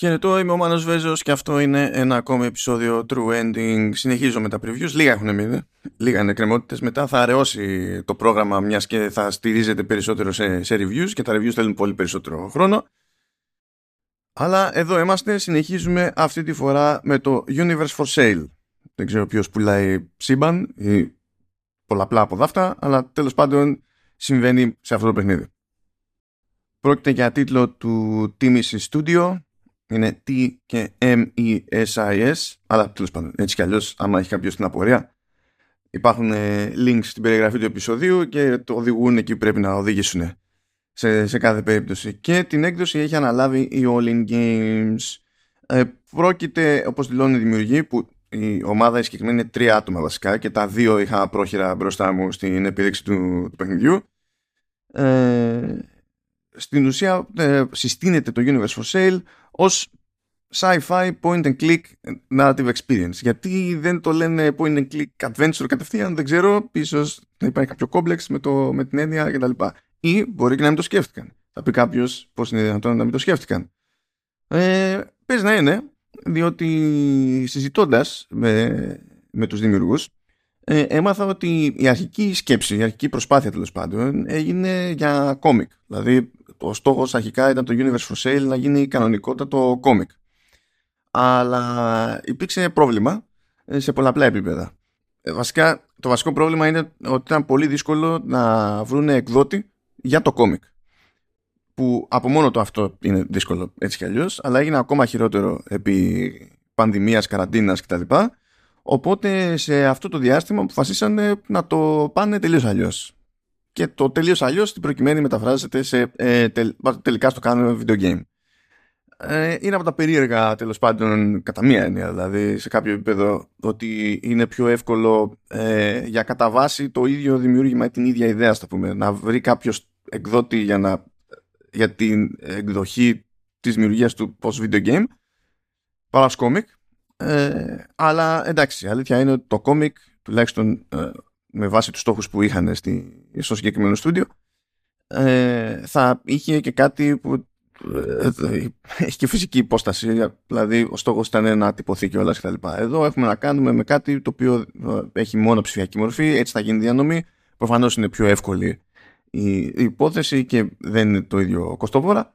Χαιρετώ, είμαι ο Μάνος Βέζος και αυτό είναι ένα ακόμα επεισόδιο True Ending. Συνεχίζω με τα previews, λίγα έχουν μείνει, λίγα είναι κρεμότητες. Μετά θα αραιώσει το πρόγραμμα μιας και θα στηρίζεται περισσότερο σε, σε reviews και τα reviews θέλουν πολύ περισσότερο χρόνο. Αλλά εδώ είμαστε, συνεχίζουμε αυτή τη φορά με το Universe for Sale. Δεν ξέρω ποιος πουλάει σύμπαν ή πολλαπλά από δάφτα, αλλά τέλος πάντων συμβαίνει σε αυτό το παιχνίδι. Πρόκειται για τίτλο του Timis Studio είναι T και M-E-S-I-S, αλλά τέλος πάντων έτσι κι αλλιώς, άμα έχει κάποιος την απορία, υπάρχουν ε, links στην περιγραφή του επεισοδίου και το οδηγούν εκεί που πρέπει να οδηγήσουν σε, σε κάθε περίπτωση. Και την έκδοση έχει αναλάβει η All In Games. Ε, πρόκειται, όπως δηλώνει η δημιουργή, που η ομάδα η συγκεκριμένη είναι τρία άτομα βασικά και τα δύο είχα πρόχειρα μπροστά μου στην επίδειξη του, του παιχνιδιού. Ε, στην ουσία ε, συστήνεται το Universe for Sale ως sci-fi point and click narrative experience. Γιατί δεν το λένε point and click adventure κατευθείαν, δεν ξέρω, ίσως να υπάρχει κάποιο complex με, το, με την έννοια κτλ. Ή μπορεί και να μην το σκέφτηκαν. Θα πει κάποιος πώς είναι δυνατόν να μην το σκέφτηκαν. Ε, Πες να είναι, διότι συζητώντας με, με τους δημιουργούς ε, έμαθα ότι η αρχική σκέψη, η αρχική προσπάθεια τέλος πάντων έγινε για κόμικ. Δηλαδή ο στόχος αρχικά ήταν το Universe for Sale να γίνει κανονικότατο κόμικ. Αλλά υπήρξε πρόβλημα ε, σε πολλαπλά επίπεδα. Ε, βασικά, το βασικό πρόβλημα είναι ότι ήταν πολύ δύσκολο να βρουν εκδότη για το κόμικ. Που από μόνο το αυτό είναι δύσκολο έτσι κι αλλιώς, αλλά έγινε ακόμα χειρότερο επί πανδημίας, καραντίνας κτλ. Οπότε σε αυτό το διάστημα αποφασίσανε να το πάνε τελείως αλλιώς και το τελείω αλλιώς στην προκειμένη μεταφράζεται σε ε, τελικά στο κάνουμε video game. Ε, είναι από τα περίεργα τέλος πάντων κατά μία έννοια, δηλαδή σε κάποιο επίπεδο ότι είναι πιο εύκολο ε, για κατά βάση το ίδιο δημιούργημα ή την ίδια ιδέα, στο πούμε, να βρει κάποιος εκδότη για, να, για την εκδοχή της δημιουργίας του post video game παρά κόμικ. Ε, αλλά εντάξει, η αλήθεια είναι ότι το κόμικ τουλάχιστον ε, με βάση τους στόχους που είχαν στη, στο συγκεκριμένο στούντιο ε, θα είχε και κάτι που ε, έχει και φυσική υπόσταση. Δηλαδή ο στόχος ήταν να τυπωθεί και όλα κτλ. Εδώ έχουμε να κάνουμε με κάτι το οποίο ε, έχει μόνο ψηφιακή μορφή έτσι θα γίνει διανομή. Προφανώς είναι πιο εύκολη η, η υπόθεση και δεν είναι το ίδιο κοστόβορα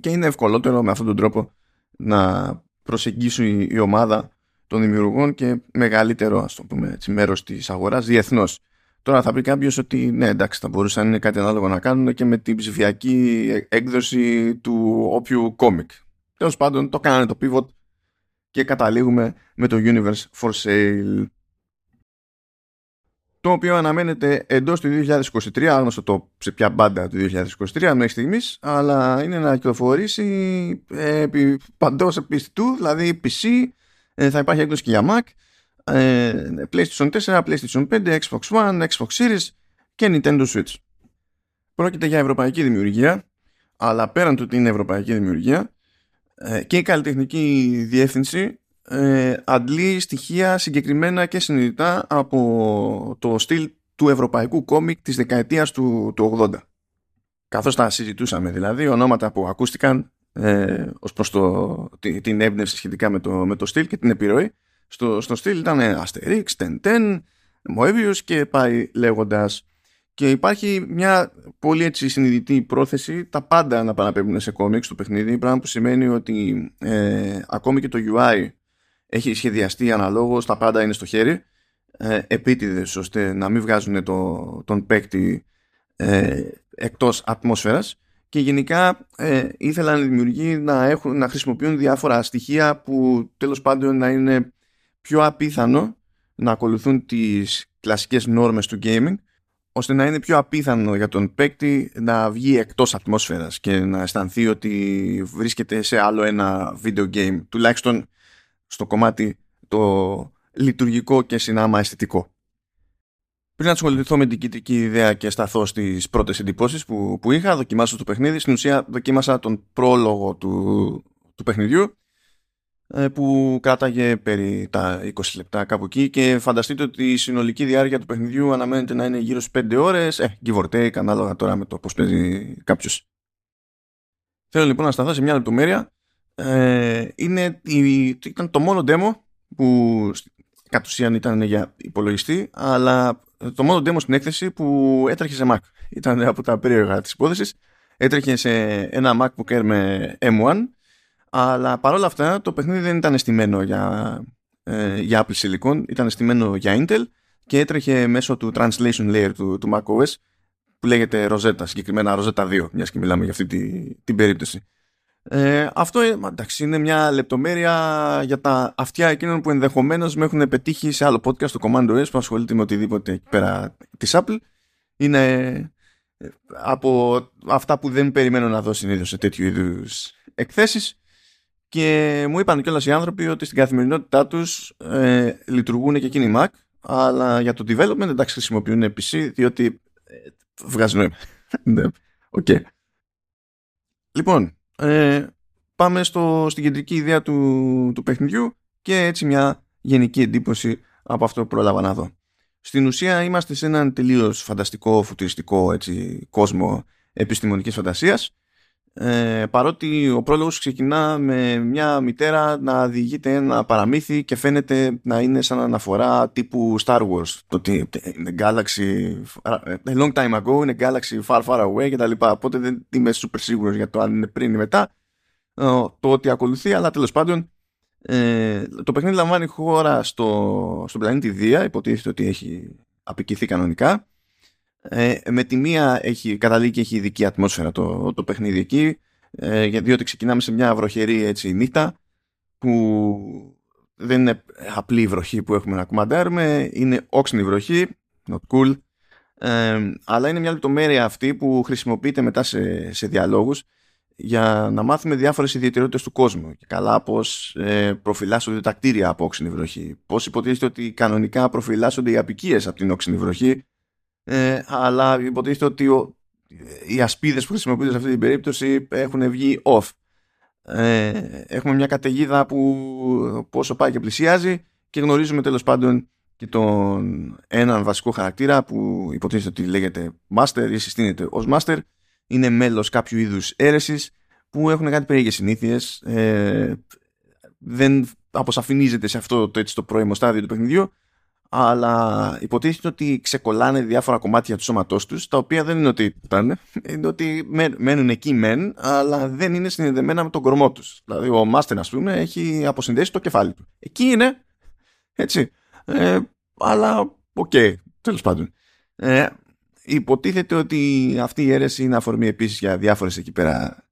και είναι ευκολότερο με αυτόν τον τρόπο να προσεγγίσει η ομάδα των δημιουργών και μεγαλύτερο ας το πούμε έτσι, μέρος της αγοράς διεθνώς. Τώρα θα πει κάποιος ότι ναι εντάξει θα μπορούσαν είναι κάτι ανάλογο να κάνουν και με την ψηφιακή έκδοση του όποιου κόμικ. Τέλος πάντων το κάνανε το pivot και καταλήγουμε με το Universe for Sale το οποίο αναμένεται εντός του 2023, άγνωστο το σε ποια μπάντα του 2023 μέχρι στιγμής, αλλά είναι να κυκλοφορήσει ε, επί, παντός επιστητού, δηλαδή PC, ε, θα υπάρχει έκδοση και για Mac, ε, PlayStation 4, PlayStation 5, Xbox One, Xbox Series και Nintendo Switch. Πρόκειται για ευρωπαϊκή δημιουργία, αλλά πέραν του ότι είναι ευρωπαϊκή δημιουργία, ε, και η καλλιτεχνική διεύθυνση ε, αντλεί στοιχεία συγκεκριμένα και συνειδητά από το στυλ του ευρωπαϊκού κόμικ της δεκαετίας του, του 80. Καθώς τα συζητούσαμε δηλαδή, ονόματα που ακούστηκαν ε, ως προς το, την έμπνευση σχετικά με το, με το στυλ και την επιρροή. Στο, στο στυλ ήταν Asterix, Ten Moebius και πάει λέγοντας. Και υπάρχει μια πολύ έτσι συνειδητή πρόθεση τα πάντα να παραπέμπουν σε κόμιξ στο παιχνίδι, πράγμα που σημαίνει ότι ε, ακόμη και το UI έχει σχεδιαστεί αναλόγως, τα πάντα είναι στο χέρι, ε, επίτηδες ώστε να μην βγάζουν το, τον παίκτη ε, εκτός ατμόσφαιρας και γενικά ε, ήθελαν οι δημιουργοί να, έχουν, να χρησιμοποιούν διάφορα στοιχεία που τέλος πάντων να είναι πιο απίθανο να ακολουθούν τις κλασικές νόρμες του gaming ώστε να είναι πιο απίθανο για τον παίκτη να βγει εκτός ατμόσφαιρας και να αισθανθεί ότι βρίσκεται σε άλλο ένα video game τουλάχιστον στο κομμάτι το λειτουργικό και συνάμα αισθητικό. Πριν ασχοληθώ με την κεντρική ιδέα και σταθώ στις πρώτες εντυπώσεις που, που είχα, δοκιμάσω το παιχνίδι. Στην ουσία, δοκίμασα τον πρόλογο του, του παιχνιδιού ε, που κράταγε περί τα 20 λεπτά κάπου εκεί και φανταστείτε ότι η συνολική διάρκεια του παιχνιδιού αναμένεται να είναι γύρω στις 5 ώρες, ε, give or take, ανάλογα τώρα με το πώς παίζει κάποιος. Θέλω λοιπόν να σταθώ σε μια λεπτομέρεια ε, είναι η, ήταν το μόνο demo που κατ' ουσίαν ήταν για υπολογιστή αλλά το μόνο demo στην έκθεση που έτρεχε σε Mac. Ήταν από τα περίεργα της υπόθεσης. Έτρεχε σε ένα MacBook Air με M1 αλλά παρόλα αυτά το παιχνίδι δεν ήταν στημένο για, ε, για Apple Silicon, ήταν στημένο για Intel και έτρεχε μέσω του translation layer του, του macOS που λέγεται Rosetta, συγκεκριμένα Rosetta 2, μιας και μιλάμε για αυτή τη, την περίπτωση. Ε, αυτό ε, εντάξει, είναι μια λεπτομέρεια για τα αυτιά εκείνων που ενδεχομένως με έχουν πετύχει σε άλλο podcast το Commando S που ασχολείται με οτιδήποτε εκεί πέρα της Apple. Είναι ε, από αυτά που δεν περιμένω να δω συνήθως σε τέτοιου είδους εκθέσεις. Και μου είπαν κιόλας οι άνθρωποι ότι στην καθημερινότητά τους ε, λειτουργούν και εκείνοι Mac, αλλά για το development εντάξει χρησιμοποιούν PC διότι ε, βγάζει νόημα. Ναι, οκ. Λοιπόν, ε, πάμε στο, στην κεντρική ιδέα του, του παιχνιδιού και έτσι μια γενική εντύπωση από αυτό που πρόλαβα να δω. Στην ουσία είμαστε σε έναν τελείως φανταστικό, φουτουριστικό έτσι, κόσμο επιστημονικής φαντασίας ε, παρότι ο πρόλογος ξεκινά με μια μητέρα να διηγείται ένα παραμύθι και φαίνεται να είναι σαν αναφορά τύπου Star Wars. Το ότι είναι galaxy a long time ago είναι galaxy far far away και τα λοιπά. Οπότε δεν είμαι super σίγουρος για το αν είναι πριν ή μετά ε, το ότι ακολουθεί αλλά τέλος πάντων ε, το παιχνίδι λαμβάνει χώρα στο, στον πλανήτη Δία υποτίθεται ότι έχει απικηθεί κανονικά ε, με τη μία έχει καταλήγει και έχει ειδική ατμόσφαιρα το, το παιχνίδι εκεί, ε, διότι ξεκινάμε σε μια βροχερή έτσι, νύχτα που δεν είναι απλή βροχή που έχουμε να κουμαντάρουμε, είναι όξινη βροχή, not cool, ε, αλλά είναι μια λεπτομέρεια αυτή που χρησιμοποιείται μετά σε, σε διαλόγους για να μάθουμε διάφορες ιδιαιτερότητες του κόσμου. Και καλά πώς ε, προφυλάσσονται τα κτίρια από όξινη βροχή, πώς υποτίθεται ότι κανονικά προφυλάσσονται οι απικίες από την όξινη βροχή ε, αλλά υποτίθεται ότι ο, οι ασπίδες που χρησιμοποιούνται σε αυτή την περίπτωση έχουν βγει off. Ε, έχουμε μια καταιγίδα που πόσο πάει και πλησιάζει και γνωρίζουμε τέλος πάντων και τον έναν βασικό χαρακτήρα που υποτίθεται ότι λέγεται Master ή συστήνεται ως Master. Είναι μέλος κάποιου είδους αίρεσης που έχουν κάτι περίεργες συνήθειες. Ε, δεν αποσαφηνίζεται σε αυτό το, έτσι, το πρώιμο στάδιο του παιχνιδιού αλλά υποτίθεται ότι ξεκολλάνε διάφορα κομμάτια του σώματός τους, τα οποία δεν είναι ότι ήταν, είναι ότι μένουν εκεί μεν, αλλά δεν είναι συνδεδεμένα με τον κορμό τους. Δηλαδή ο Μάστερ, ας πούμε, έχει αποσυνδέσει το κεφάλι του. Εκεί είναι, έτσι. Ε, αλλά, OK, okay, τέλος πάντων. Ε, υποτίθεται ότι αυτή η αίρεση είναι αφορμή επίσης για διάφορες εκεί πέρα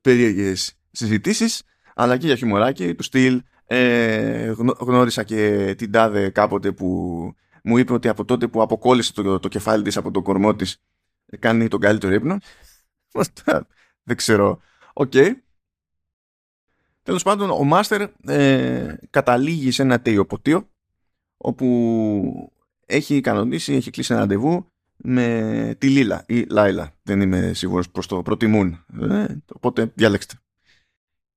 περίεργες συζητήσεις, αλλά και για χιουμοράκι του στυλ ε, γνώρισα και την Τάδε κάποτε που μου είπε ότι από τότε που αποκόλλησε το, το κεφάλι της από τον κορμό της κάνει τον καλύτερο ύπνο. Δεν ξέρω. OK. Okay. Τέλος πάντων, ο Μάστερ ε, καταλήγει σε ένα ποτίο όπου έχει κανονίσει, έχει κλείσει ένα ραντεβού με τη Λίλα ή Λάιλα. Δεν είμαι σίγουρος πώς το προτιμούν. Ε, οπότε διάλεξτε.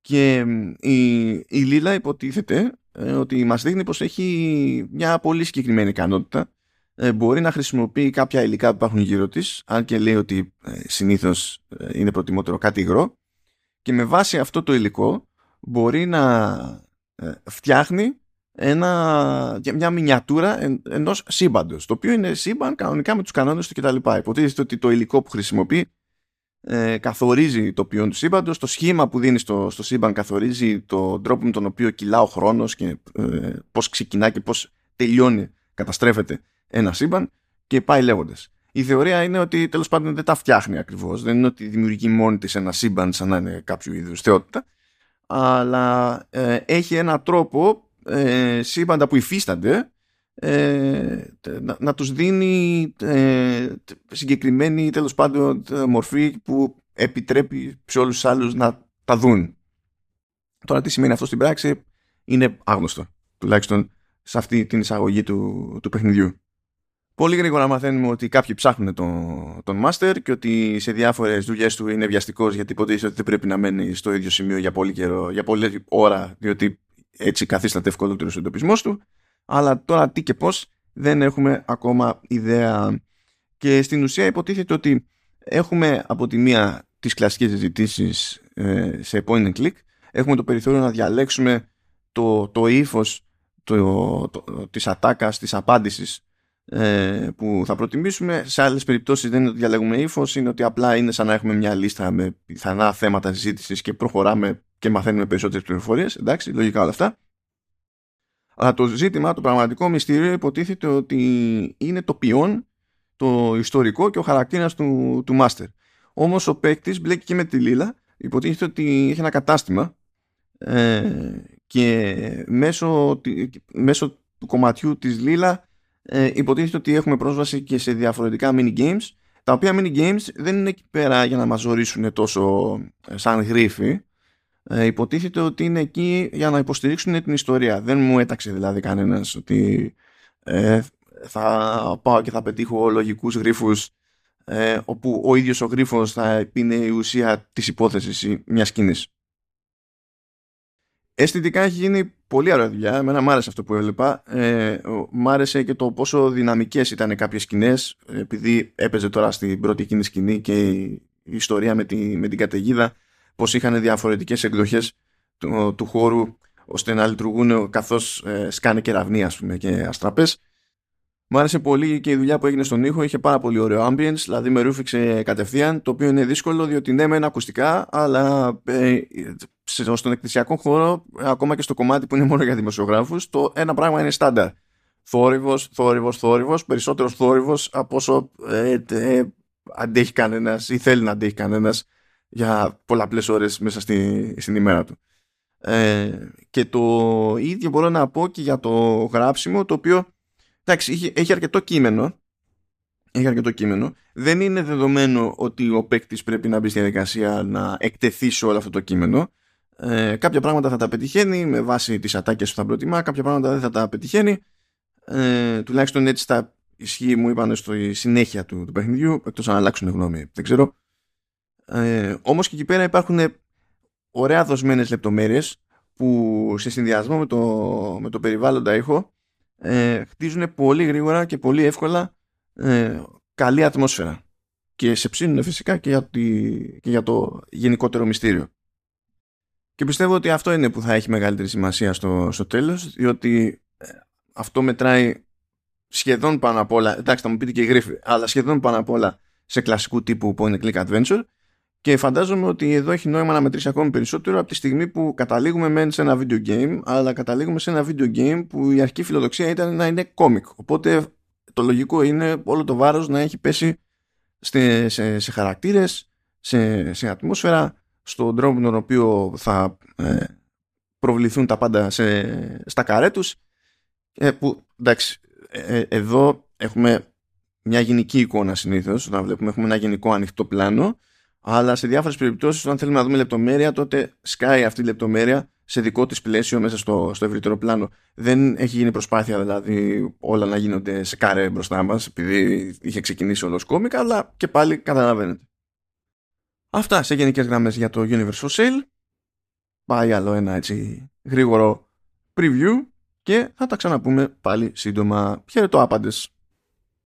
Και η, η Λίλα υποτίθεται ε, ότι μας δείχνει πως έχει μια πολύ συγκεκριμένη ικανότητα. Ε, μπορεί να χρησιμοποιεί κάποια υλικά που υπάρχουν γύρω της, αν και λέει ότι ε, συνήθως ε, είναι προτιμότερο κάτι υγρό. Και με βάση αυτό το υλικό μπορεί να ε, φτιάχνει ένα, μια μινιατούρα εν, ενός σύμπαντος, το οποίο είναι σύμπαν κανονικά με τους κανόνες του κτλ. Υποτίθεται ότι το υλικό που χρησιμοποιεί ε, καθορίζει το ποιόν του σύμπαντος, το σχήμα που δίνει στο, στο σύμπαν καθορίζει τον τρόπο με τον οποίο κυλά ο χρόνος και ε, πώς ξεκινά και πώς τελειώνει, καταστρέφεται ένα σύμπαν και πάει λέγοντας. Η θεωρία είναι ότι τέλος πάντων δεν τα φτιάχνει ακριβώς, δεν είναι ότι δημιουργεί μόνη της ένα σύμπαν σαν να είναι κάποιο είδους θεότητα, αλλά ε, έχει ένα τρόπο ε, σύμπαντα που υφίστανται ε, να, να τους δίνει ε, συγκεκριμένη τέλος πάντων μορφή που επιτρέπει σε όλους τους άλλους να τα δουν. Τώρα τι σημαίνει αυτό στην πράξη είναι άγνωστο, τουλάχιστον σε αυτή την εισαγωγή του, του παιχνιδιού. Πολύ γρήγορα μαθαίνουμε ότι κάποιοι ψάχνουν τον, τον Master και ότι σε διάφορες δουλειές του είναι βιαστικός γιατί υποτίθεται ότι δεν πρέπει να μένει στο ίδιο σημείο για πολύ καιρό, για πολλή ώρα, διότι έτσι καθίσταται ευκολότερος ο εντοπισμός του αλλά τώρα τι και πώς δεν έχουμε ακόμα ιδέα. Και στην ουσία υποτίθεται ότι έχουμε από τη μία τις κλασικές συζητήσεις ε, σε point and click, έχουμε το περιθώριο να διαλέξουμε το, το ύφος το, το, της ατάκας, της απάντησης ε, που θα προτιμήσουμε. Σε άλλες περιπτώσεις δεν είναι ότι διαλέγουμε ύφος, είναι ότι απλά είναι σαν να έχουμε μια λίστα με πιθανά θέματα συζήτησης και προχωράμε και μαθαίνουμε περισσότερες πληροφορίες. Εντάξει, λογικά όλα αυτά. Αλλά το ζήτημα, το πραγματικό μυστήριο υποτίθεται ότι είναι το ποιόν, το ιστορικό και ο χαρακτήρας του, του Master. Όμως ο παίκτης μπλέκει και με τη Λίλα, υποτίθεται ότι έχει ένα κατάστημα ε, και μέσω, μέσω του κομματιού της Λίλα ε, υποτίθεται ότι έχουμε πρόσβαση και σε διαφορετικά mini games τα οποία mini games δεν είναι εκεί πέρα για να μας ζωρίσουν τόσο ε, σαν γρίφη ε, υποτίθεται ότι είναι εκεί για να υποστηρίξουν την ιστορία δεν μου έταξε δηλαδή κανένας ότι ε, θα πάω και θα πετύχω λογικούς γρίφους ε, όπου ο ίδιος ο γρίφος θα είναι η ουσία της υπόθεσης μιας σκηνής αισθητικά έχει γίνει πολύ ωραία δουλειά. Εμένα μου άρεσε αυτό που έβλεπα. Ε, μ' άρεσε και το πόσο δυναμικές ήταν κάποιες σκηνές επειδή έπαιζε τώρα στην πρώτη εκείνη σκηνή και η ιστορία με, τη, με την καταιγίδα πως είχαν διαφορετικές εκδοχές του, του χώρου ώστε να λειτουργούν καθώς ε, σκάνε κεραυνοί ας πούμε και αστραπές. Μου άρεσε πολύ και η δουλειά που έγινε στον ήχο. Είχε πάρα πολύ ωραίο ambience, δηλαδή με ρούφηξε κατευθείαν. Το οποίο είναι δύσκολο διότι ναι, με ακουστικά, αλλά ε, στον εκκλησιακό χώρο, ακόμα και στο κομμάτι που είναι μόνο για δημοσιογράφους, το ένα πράγμα είναι στάνταρ. Θόρυβος, θόρυβος, θόρυβος, περισσότερο θόρυβος από όσο ε, ε, αντέχει κανένας ή θέλει να αντέχει κανένας για πολλαπλές ώρες μέσα στη, στην ημέρα του. Ε, και το ίδιο μπορώ να πω και για το γράψιμο, το οποίο εντάξει, έχει, έχει αρκετό κείμενο. Έχει αρκετό κείμενο. Δεν είναι δεδομένο ότι ο παίκτης πρέπει να μπει στη διαδικασία να εκτεθεί σε όλο αυτό το κείμενο. Ε, κάποια πράγματα θα τα πετυχαίνει με βάση τις ατάκες που θα προτιμά, κάποια πράγματα δεν θα τα πετυχαίνει. Ε, τουλάχιστον έτσι θα ισχύει, μου είπαν στο συνέχεια του, του παιχνιδιού, εκτός αν αλλάξουν γνώμη, δεν ξέρω. Ε, όμως και εκεί πέρα υπάρχουν ωραία δοσμένες λεπτομέρειες που σε συνδυασμό με το, με το περιβάλλοντα ήχο ε, χτίζουν πολύ γρήγορα και πολύ εύκολα ε, καλή ατμόσφαιρα και σε ψήνουν φυσικά και για, και για το γενικότερο μυστήριο. Και πιστεύω ότι αυτό είναι που θα έχει μεγαλύτερη σημασία στο, στο τέλος, διότι ε, αυτό μετράει σχεδόν πάνω απ' όλα, εντάξει θα μου πείτε και η γρήφη, αλλά σχεδόν πάνω απ' όλα σε κλασικού τύπου point click adventure και φαντάζομαι ότι εδώ έχει νόημα να μετρήσει ακόμη περισσότερο από τη στιγμή που καταλήγουμε μεν σε ένα video game, αλλά καταλήγουμε σε ένα video game που η αρχική φιλοδοξία ήταν να είναι comic. Οπότε το λογικό είναι όλο το βάρος να έχει πέσει σε, σε, σε χαρακτήρες, σε, σε ατμόσφαιρα, στον τρόπο με τον οποίο θα ε, προβληθούν τα πάντα σε, στα καρέ τους. Ε, που εντάξει ε, ε, εδώ έχουμε μια γενική εικόνα συνήθως. Όταν βλέπουμε έχουμε ένα γενικό ανοιχτό πλάνο αλλά σε διάφορες περιπτώσεις όταν θέλουμε να δούμε λεπτομέρεια τότε σκάει αυτή η λεπτομέρεια σε δικό της πλαίσιο μέσα στο, στο ευρύτερο πλάνο. Δεν έχει γίνει προσπάθεια δηλαδή όλα να γίνονται σε κάρε μπροστά μας επειδή είχε ξεκινήσει όλος κόμικα αλλά και πάλι καταλαβαίνετε. Αυτά σε γενικές γραμμές για το Universe for Sale. Πάει άλλο ένα έτσι γρήγορο preview και θα τα ξαναπούμε πάλι σύντομα. Χαίρετο άπαντες.